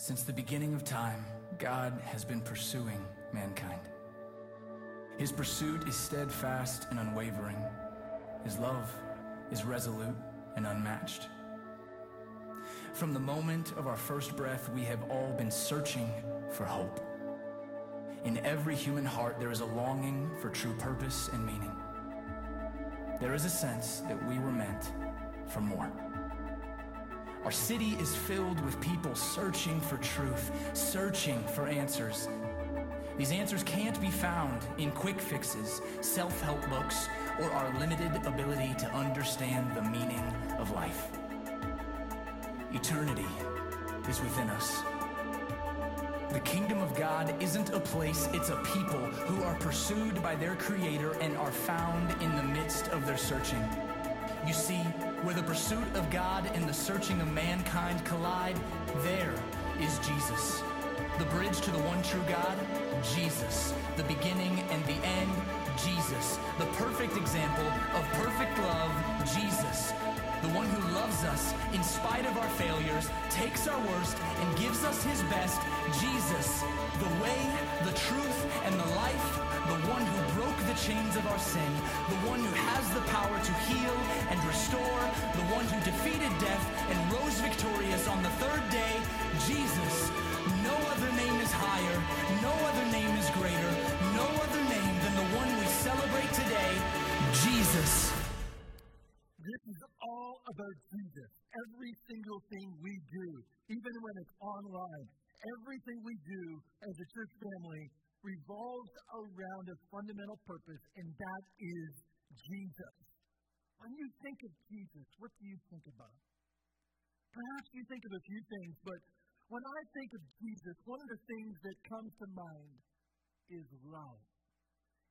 Since the beginning of time, God has been pursuing mankind. His pursuit is steadfast and unwavering. His love is resolute and unmatched. From the moment of our first breath, we have all been searching for hope. In every human heart, there is a longing for true purpose and meaning. There is a sense that we were meant for more. Our city is filled with people searching for truth, searching for answers. These answers can't be found in quick fixes, self help books, or our limited ability to understand the meaning of life. Eternity is within us. The kingdom of God isn't a place, it's a people who are pursued by their Creator and are found in the midst of their searching. You see, where the pursuit of God and the searching of mankind collide, there is Jesus. The bridge to the one true God, Jesus. The beginning and the end, Jesus. The perfect example of perfect love, Jesus. The one who loves us in spite of our failures, takes our worst, and gives us his best, Jesus. The way, the truth, and the life, the one who broke the chains of our sin, the one who has the power to heal and restore, the one who defeated death and rose victorious on the third day, Jesus. No other name is higher, no other name is greater, no other name than the one we celebrate today, Jesus. This is all about Jesus. Every single thing we do, even when it's online, everything we do as a church family revolves around a fundamental purpose, and that is Jesus. When you think of Jesus, what do you think about? Perhaps you think of a few things, but when I think of Jesus, one of the things that comes to mind is love.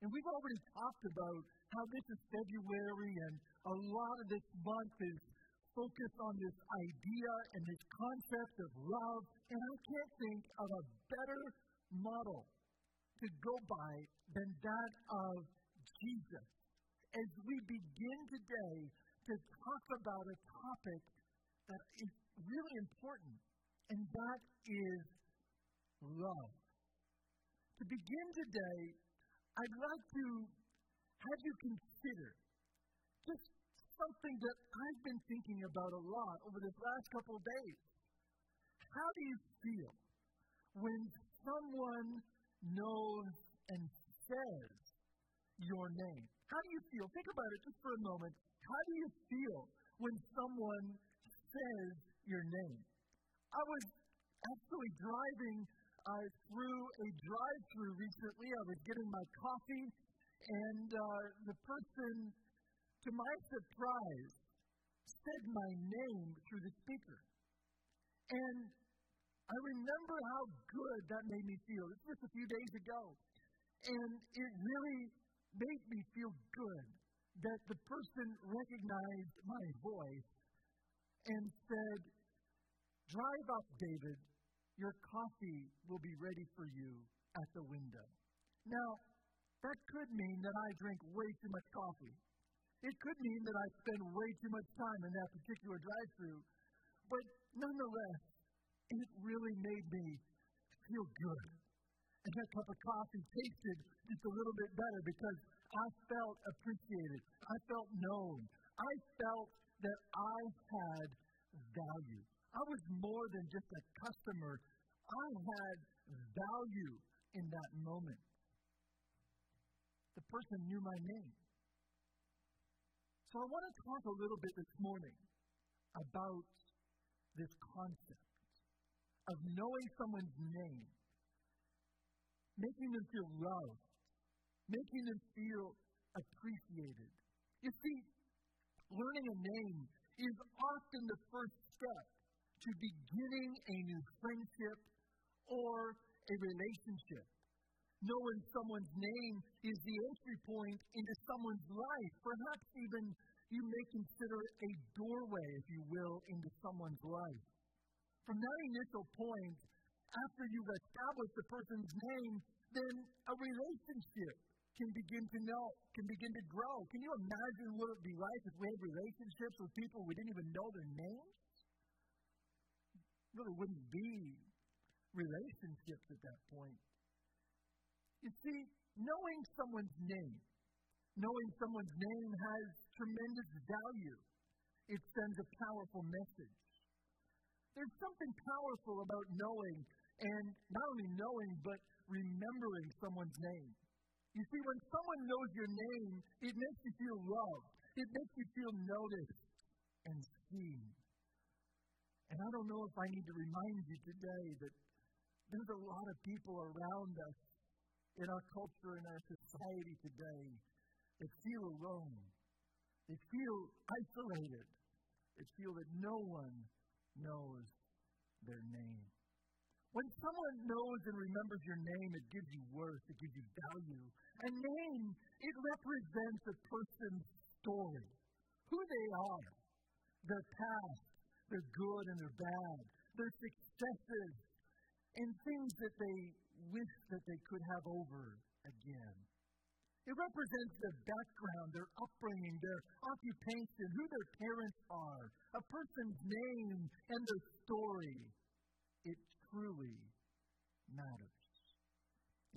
And we've already talked about how this is February, and a lot of this month is focused on this idea and this concept of love. And I can't think of a better model to go by than that of Jesus. As we begin today to talk about a topic that is really important, and that is love. To begin today, I'd like to have you consider just something that I've been thinking about a lot over this last couple of days. How do you feel when someone knows and says your name? How do you feel? Think about it just for a moment. How do you feel when someone says your name? I was actually driving uh, through a drive-through recently. I was getting my coffee, and uh, the person, to my surprise, said my name through the speaker. And I remember how good that made me feel. It's just a few days ago. And it really made me feel good that the person recognized my voice and said, Drive up, David. Your coffee will be ready for you at the window. Now, that could mean that I drink way too much coffee. It could mean that I spend way too much time in that particular drive through. But nonetheless, it really made me feel good. And that cup of coffee tasted just a little bit better because I felt appreciated. I felt known. I felt that I had value. I was more than just a customer. I had value in that moment. The person knew my name. So I want to talk a little bit this morning about this concept of knowing someone's name, making them feel loved, making them feel appreciated. You see, learning a name is often the first step to beginning a new friendship or a relationship. Knowing someone's name is the entry point into someone's life. Perhaps even you may consider it a doorway, if you will, into someone's life. From that initial point, after you've established the person's name, then a relationship can begin to know, can begin to grow. Can you imagine what it would be like if we had relationships with people we didn't even know their names? Really wouldn't be relationships at that point. You see, knowing someone's name, knowing someone's name has tremendous value. It sends a powerful message. There's something powerful about knowing, and not only knowing, but remembering someone's name. You see, when someone knows your name, it makes you feel loved. It makes you feel noticed and seen. And I don't know if I need to remind you today that there's a lot of people around us in our culture, in our society today, that feel alone. They feel isolated. They feel that no one knows their name. When someone knows and remembers your name, it gives you worth, it gives you value. A name, it represents a person's story, who they are, their past, their good and their bad, their successes, and things that they wish that they could have over again. It represents their background, their upbringing, their occupation, who their parents are, a person's name, and their story. It truly matters.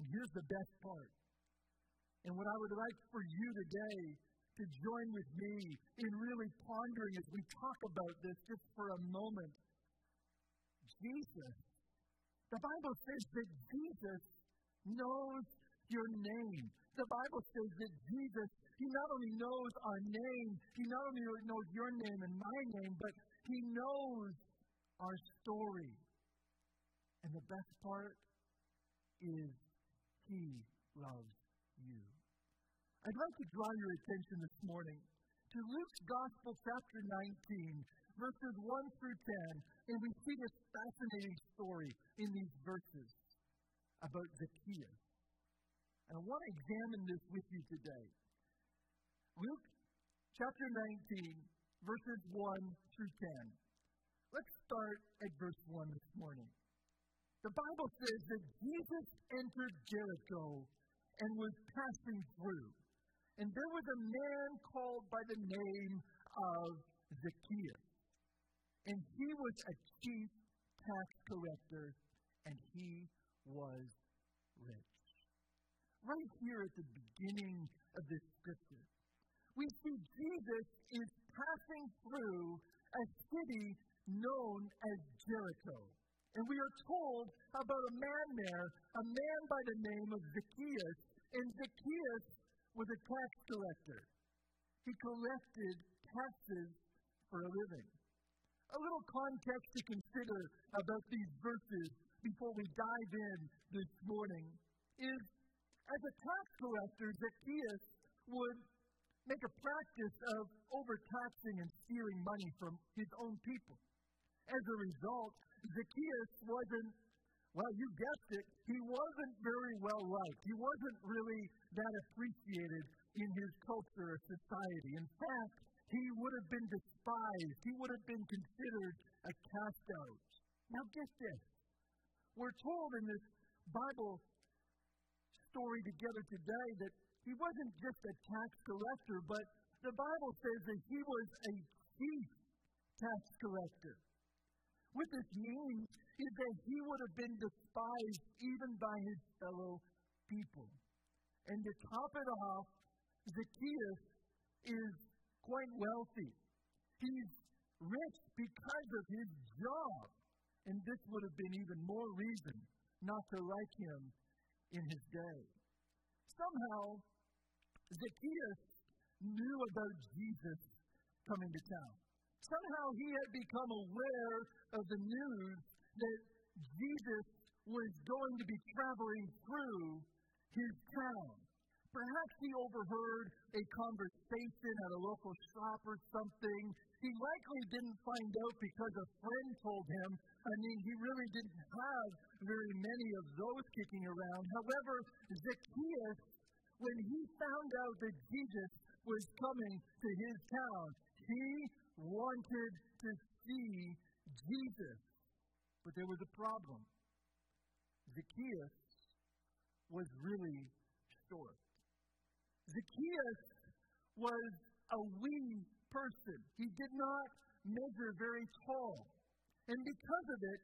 And here's the best part. And what I would like for you today to join with me in really pondering as we talk about this just for a moment. Jesus. The Bible says that Jesus knows your name. The Bible says that Jesus, He not only knows our name, He not only knows your name and my name, but He knows our story. And the best part is He loves you. I'd like to draw your attention this morning to Luke's Gospel, chapter 19, verses 1 through 10, and we see this fascinating story in these verses about Zacchaeus. And I want to examine this with you today. Luke chapter 19, verses 1 through 10. Let's start at verse 1 this morning. The Bible says that Jesus entered Jericho and was passing through. And there was a man called by the name of Zacchaeus. And he was a chief tax collector, and he was rich. Right here at the beginning of this scripture, we see Jesus is passing through a city known as Jericho. And we are told about a man there, a man by the name of Zacchaeus. And Zacchaeus was a tax collector. He collected taxes for a living. A little context to consider about these verses before we dive in this morning is as a tax collector, Zacchaeus would make a practice of overtaxing and stealing money from his own people. As a result, Zacchaeus wasn't well, you guessed it, he wasn't very well liked. He wasn't really that appreciated in his culture or society. In fact, he would have been despised. He would have been considered a cast out. Now, get this. We're told in this Bible story together today that he wasn't just a tax collector, but the Bible says that he was a chief tax collector. What this means is that he would have been despised even by his fellow people. And to top it off, Zacchaeus is quite wealthy. He's rich because of his job. And this would have been even more reason not to like him in his day. Somehow, Zacchaeus knew about Jesus coming to town. Somehow he had become aware of the news that Jesus was going to be traveling through his town. Perhaps he overheard a conversation at a local shop or something. He likely didn't find out because a friend told him. I mean, he really didn't have very many of those kicking around. However, Zacchaeus, when he found out that Jesus was coming to his town, he wanted to see Jesus. But there was a problem. Zacchaeus was really short. Zacchaeus was a wee person. He did not measure very tall. And because of it,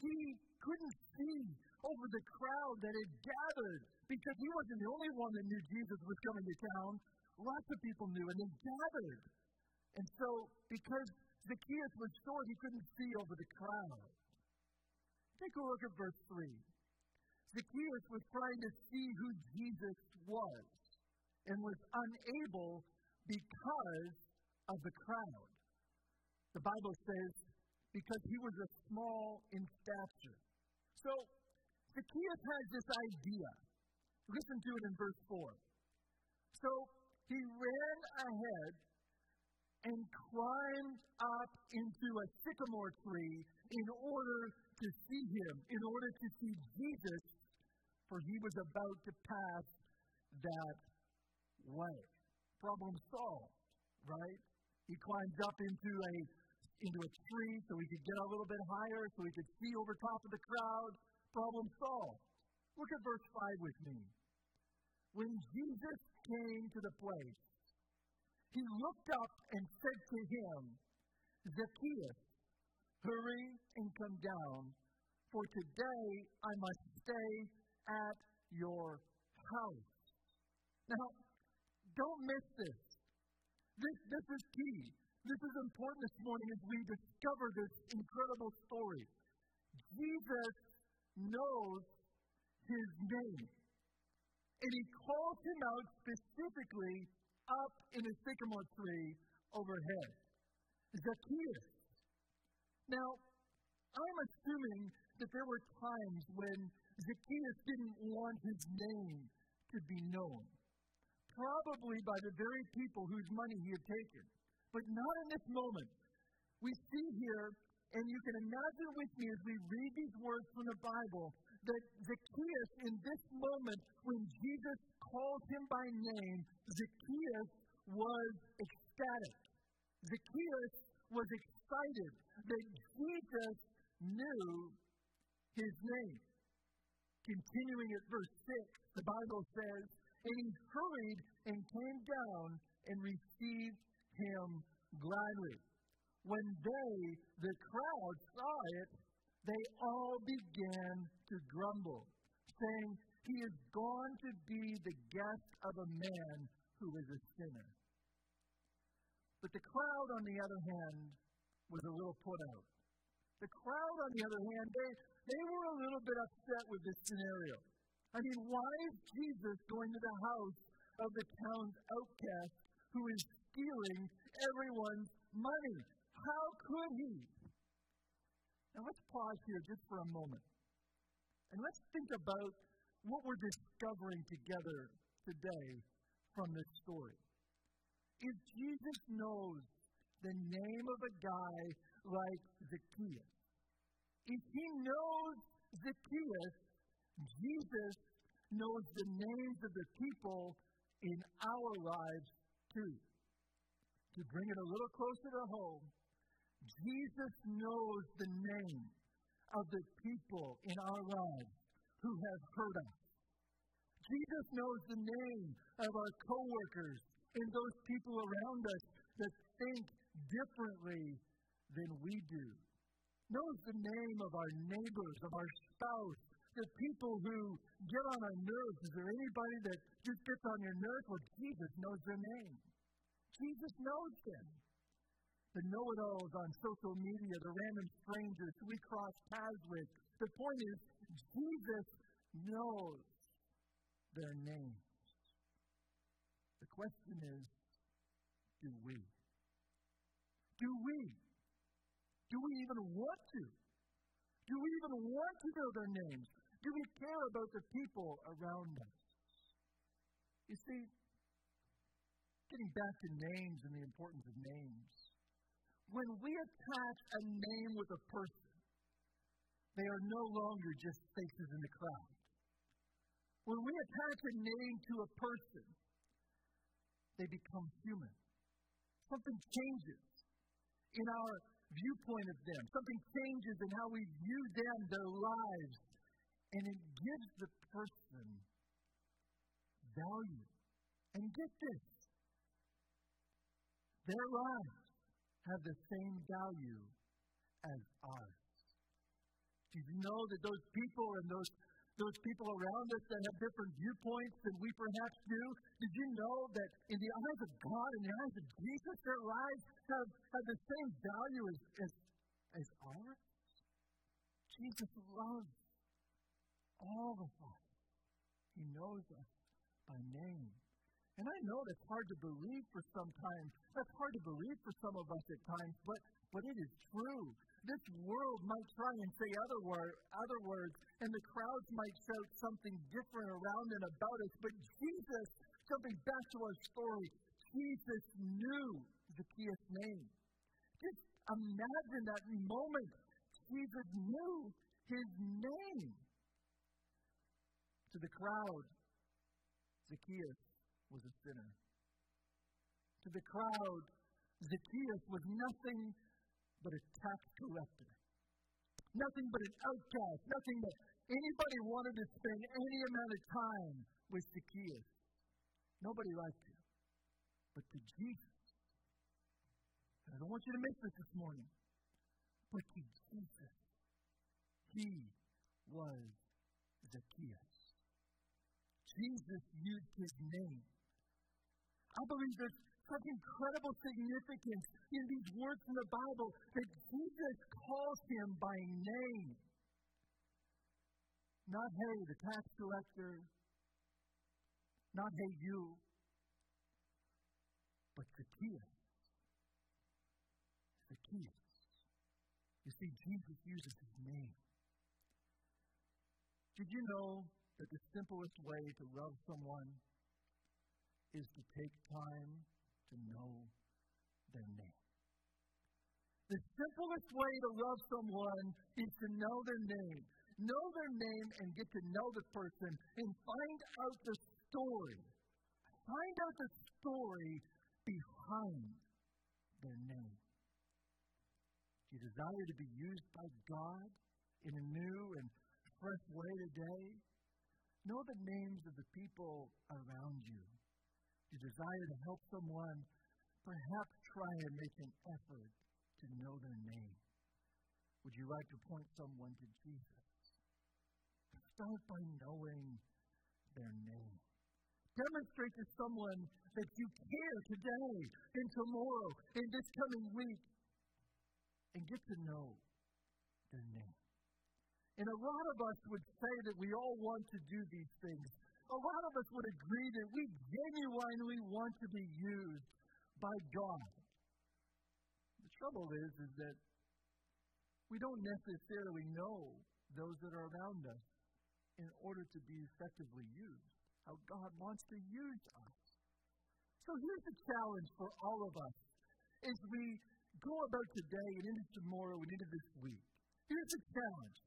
he couldn't see over the crowd that had gathered because he wasn't the only one that knew Jesus was coming to town. Lots of people knew, and they gathered. And so, because Zacchaeus was short, he couldn't see over the crowd. Take a look at verse 3. Zacchaeus was trying to see who Jesus was and was unable because of the crowd. The Bible says because he was a small in stature. So Zacchaeus has this idea. Listen to it in verse 4. So he ran ahead and climbed up into a sycamore tree in order to see him, in order to see Jesus, for he was about to pass that way. Problem solved, right? He climbs up into a into a tree so he could get a little bit higher, so he could see over top of the crowd. Problem solved. Look at verse 5 with me. When Jesus came to the place, he looked up and said to him, Zacchaeus, hurry and come down, for today I must stay at your house. Now, don't miss this. This, this is key. This is important this morning as we discover this incredible story. Jesus knows his name. And he calls him out specifically up in a sycamore tree overhead. Zacchaeus. Now, I'm assuming that there were times when Zacchaeus didn't want his name to be known. Probably by the very people whose money he had taken. But not in this moment. We see here, and you can imagine with me as we read these words from the Bible, that Zacchaeus, in this moment, when Jesus called him by name, Zacchaeus was ecstatic. Zacchaeus was excited that Jesus knew his name. Continuing at verse 6, the Bible says, And he hurried and came down and received him gladly. When they, the crowd, saw it, they all began to grumble, saying, He is gone to be the guest of a man who is a sinner. But the crowd, on the other hand, was a little put out. The crowd, on the other hand, they, they were a little bit upset with this scenario. I mean, why is Jesus going to the house of the town's outcast who is stealing everyone's money? How could he? Now let's pause here just for a moment. And let's think about what we're discovering together today from this story. If Jesus knows the name of a guy like Zacchaeus, if he knows Zacchaeus, Jesus knows the names of the people in our lives too. To bring it a little closer to home, Jesus knows the name of the people in our lives who have hurt us. Jesus knows the name of our coworkers and those people around us that think differently than we do. Knows the name of our neighbors, of our spouse, the people who get on our nerves. Is there anybody that just gets on your nerves? Well, Jesus knows their name. Jesus knows them the know it alls on social media, the random strangers we cross paths with. The point is, Jesus knows their names. The question is, do we? Do we? Do we even want to? Do we even want to know their names? Do we care about the people around us? You see, getting back to names and the importance of names, when we attach a name with a person, they are no longer just faces in the crowd. When we attach a name to a person, they become human. Something changes in our viewpoint of them. Something changes in how we view them, their lives, and it gives the person value. And get this their lives have the same value as ours. Did you know that those people and those those people around us that have different viewpoints than we perhaps do? Did you know that in the eyes of God, in the eyes of Jesus, their lives have, have the same value as, as, as ours? Jesus loves all of us. He knows us by name. And I know that's hard to believe for some time. That's hard to believe for some of us at times, but, but it is true. This world might try and say other, word, other words, and the crowds might shout something different around and about us, but Jesus, jumping back to our story, Jesus knew Zacchaeus' name. Just imagine that moment. Jesus knew his name. To the crowd, Zacchaeus was a sinner. To the crowd, Zacchaeus was nothing but a tax collector. Nothing but an outcast. Nothing that anybody wanted to spend any amount of time with Zacchaeus. Nobody liked him. But to Jesus, and I don't want you to miss this this morning, but to Jesus, he was Zacchaeus. Jesus used his name I believe there's such incredible significance in these words in the Bible that Jesus calls him by name. Not, hey, the tax collector. Not, hey, you. But Zacchaeus. Zacchaeus. You see, Jesus uses his name. Did you know that the simplest way to love someone is to take time to know their name. The simplest way to love someone is to know their name. Know their name and get to know the person and find out the story. Find out the story behind their name. Do you desire to be used by God in a new and fresh way today? Know the names of the people around you you desire to help someone, perhaps try and make an effort to know their name. Would you like to point someone to Jesus? Start by knowing their name. Demonstrate to someone that you care today and tomorrow and this coming week and get to know their name. And a lot of us would say that we all want to do these things a lot of us would agree that we genuinely want to be used by God. The trouble is, is that we don't necessarily know those that are around us in order to be effectively used, how God wants to use us. So here's the challenge for all of us as we go about today and into tomorrow and into this week. Here's the challenge.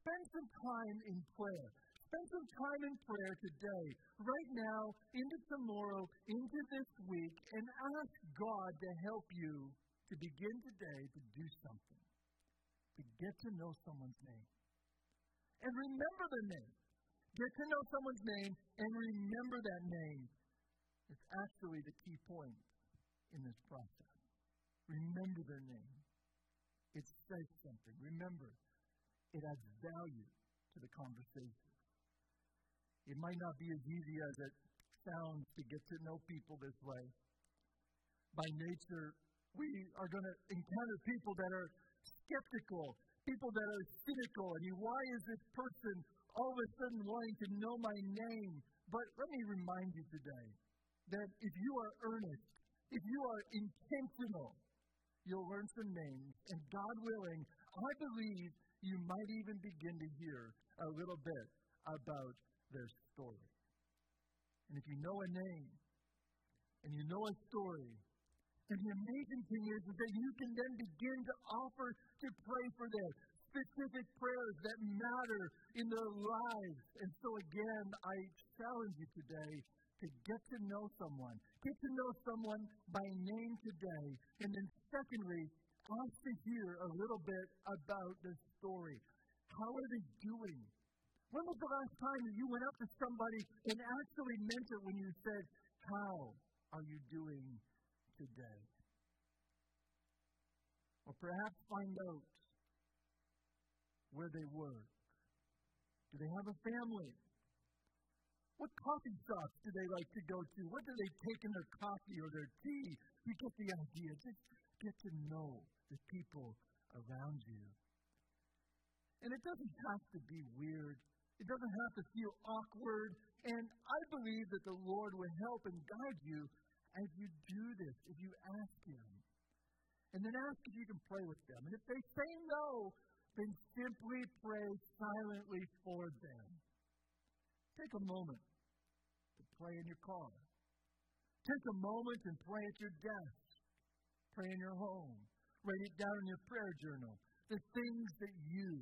Spend some time in prayer. Spend some time in prayer today, right now, into tomorrow, into this week, and ask God to help you to begin today to do something, to get to know someone's name. And remember the name. Get to know someone's name and remember that name. It's actually the key point in this process. Remember their name. It says something. Remember, it adds value to the conversation. It might not be as easy as it sounds to get to know people this way. By nature, we are going to encounter people that are skeptical, people that are cynical. I mean, why is this person all of a sudden wanting to know my name? But let me remind you today that if you are earnest, if you are intentional, you'll learn some names. And God willing, I believe you might even begin to hear a little bit about their story. And if you know a name and you know a story, and the amazing thing is, that you can then begin to offer to pray for them specific prayers that matter in their lives. And so, again, I challenge you today to get to know someone. Get to know someone by name today. And then, secondly, ask to hear a little bit about the story. How are they doing? When was the last time that you went up to somebody and actually meant it when you said, How are you doing today? Or perhaps find out where they work? Do they have a family? What coffee shops do they like to go to? What do they take in their coffee or their tea? You get the idea. Just get to know the people around you. And it doesn't have to be weird. It doesn't have to feel awkward. And I believe that the Lord will help and guide you as you do this, if you ask Him. And then ask if you can pray with them. And if they say no, then simply pray silently for them. Take a moment to pray in your car. Take a moment and pray at your desk. Pray in your home. Write it down in your prayer journal. The things that you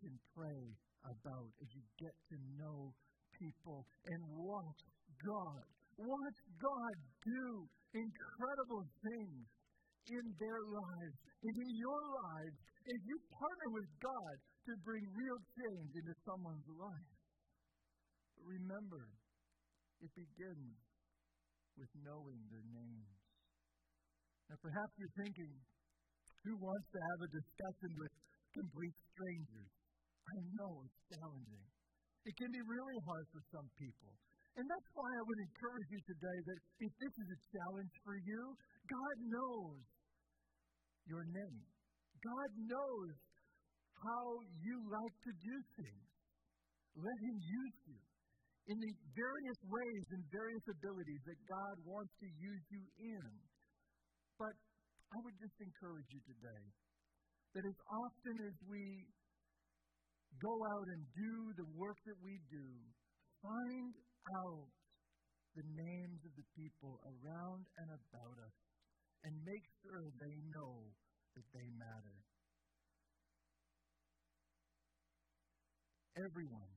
can pray about as you get to know people and watch God. Watch God do incredible things in their lives and in your lives as you partner with God to bring real change into someone's life. But remember, it begins with knowing their names. Now, perhaps you're thinking, who wants to have a discussion with complete strangers? I know it's challenging. It can be really hard for some people. And that's why I would encourage you today that if this is a challenge for you, God knows your name. God knows how you like to do things. Let Him use you in the various ways and various abilities that God wants to use you in. But I would just encourage you today that as often as we go out and do the work that we do, find out the names of the people around and about us and make sure they know that they matter. Everyone,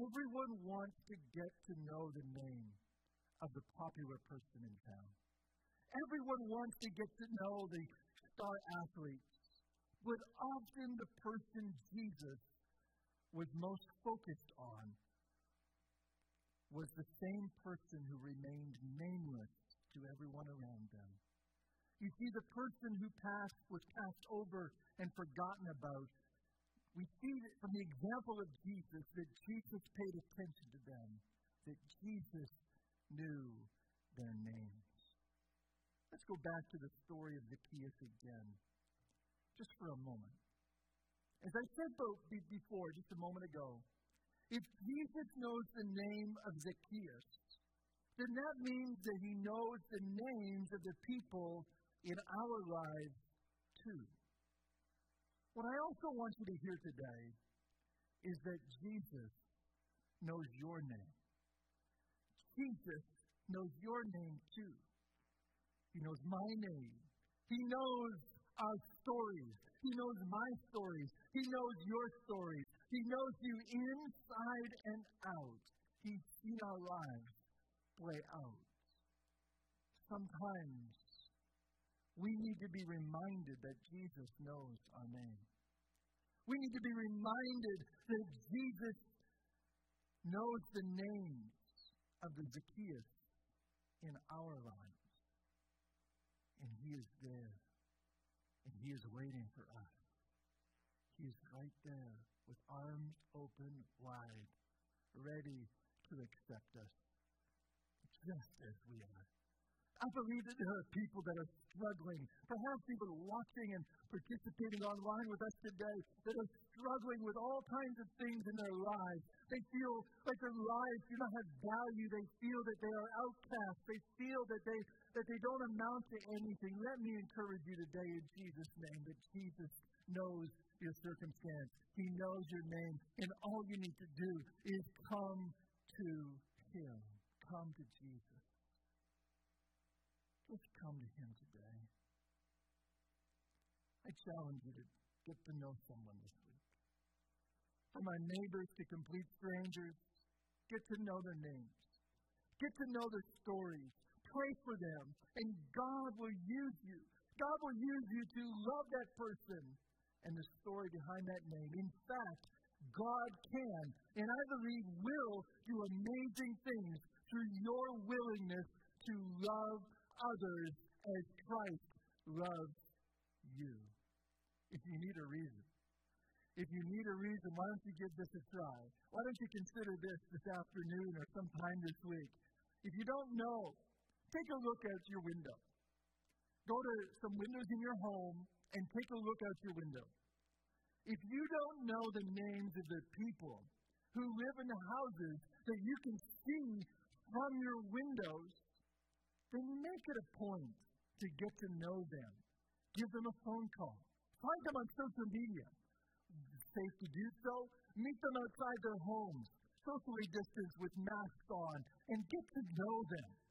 everyone wants to get to know the name of the popular person in town. Everyone wants to get to know the star athletes. But often the person Jesus was most focused on was the same person who remained nameless to everyone around them. You see, the person who passed was passed over and forgotten about. We see that from the example of Jesus that Jesus paid attention to them, that Jesus knew. Let's go back to the story of Zacchaeus again, just for a moment. As I said before, just a moment ago, if Jesus knows the name of Zacchaeus, then that means that he knows the names of the people in our lives too. What I also want you to hear today is that Jesus knows your name. Jesus knows your name too. He knows my name. He knows our stories. He knows my stories. He knows your stories. He knows you inside and out. He's seen our lives play out. Sometimes we need to be reminded that Jesus knows our name. We need to be reminded that Jesus knows the names of the Zacchaeus in our lives and He is there, and He is waiting for us. He is right there with arms open wide, ready to accept us, just as we are. I believe that there are people that are struggling, perhaps even watching and participating online with us today, that are struggling with all kinds of things in their lives. They feel like their lives do not have value. They feel that they are outcast. They feel that they, that they don't amount to anything. Let me encourage you today in Jesus' name that Jesus knows your circumstance. He knows your name. And all you need to do is come to Him. Come to Jesus. Just come to Him today. I challenge you to get to know someone this week. From our neighbors to complete strangers, get to know their names. Get to know their stories. Pray for them. And God will use you. God will use you to love that person and the story behind that name. In fact, God can, and I believe will, do amazing things through your willingness to love others as Christ loves you. If you need a reason, if you need a reason, why don't you give this a try? Why don't you consider this this afternoon or sometime this week? If you don't know, take a look out your window. Go to some windows in your home and take a look out your window. If you don't know the names of the people who live in the houses that you can see from your windows, then make it a point to get to know them. Give them a phone call. Find them on social media. It's Safe to do so. Meet them outside their homes, socially distanced with masks on, and get to know them.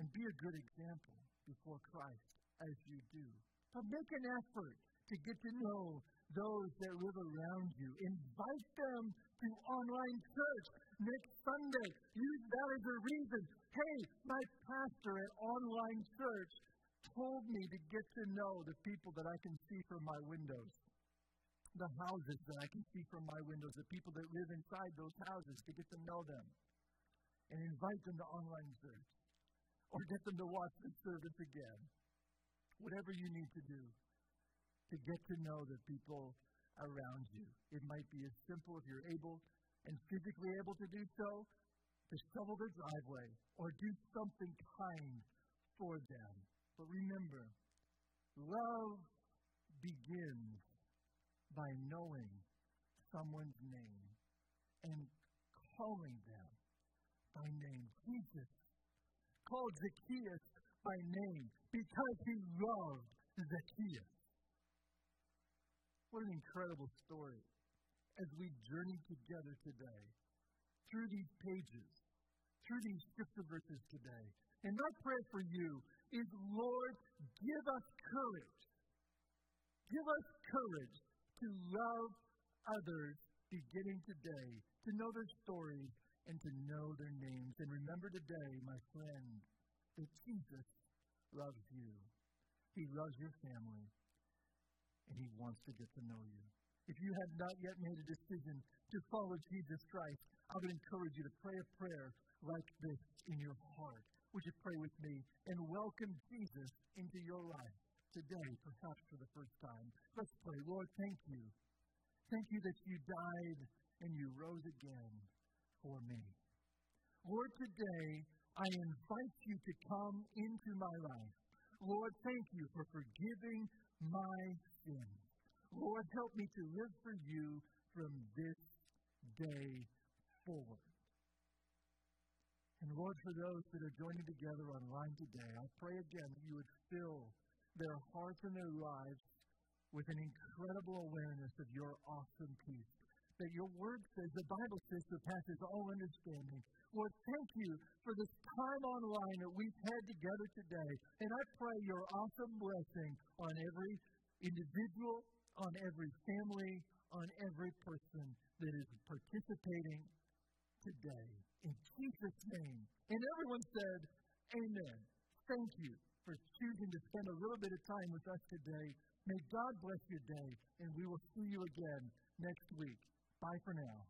And be a good example before Christ as you do. But make an effort to get to know those that live around you. Invite them to online church next Sunday. Use that as a reason. Hey, my pastor at online church told me to get to know the people that I can see from my windows. The houses that I can see from my windows, the people that live inside those houses, to get to know them. And invite them to online church. Or get them to watch the service again. Whatever you need to do to get to know the people around you. It might be as simple if you're able and physically able to do so, to shovel their driveway or do something kind for them. But remember, love begins by knowing someone's name and calling them by name. Jesus called Zacchaeus by name because he loved Zacchaeus. What an incredible story as we journey together today through these pages, through these scripture verses today. And my prayer for you is, Lord, give us courage. Give us courage to love others beginning today, to know their stories and to know their names. And remember today, my friend, that Jesus loves you. He loves your family and He wants to get to know you. If you have not yet made a decision to follow Jesus Christ, I would encourage you to pray a prayer like this in your heart. Would you pray with me and welcome Jesus into your life today, perhaps for the first time? Let's pray. Lord, thank you. Thank you that you died and you rose again for me. Lord, today I invite you to come into my life. Lord, thank you for forgiving my sins. Lord, help me to live for you from this day forward. And Lord, for those that are joining together online today, I pray again that you would fill their hearts and their lives with an incredible awareness of your awesome peace. That your word says, the Bible says, surpasses all understanding. Lord, thank you for this time online that we've had together today. And I pray your awesome blessing on every individual, on every family, on every person that is participating today. In Jesus' name. And everyone said, Amen. Thank you for choosing to spend a little bit of time with us today. May God bless your day, and we will see you again next week. Bye for now.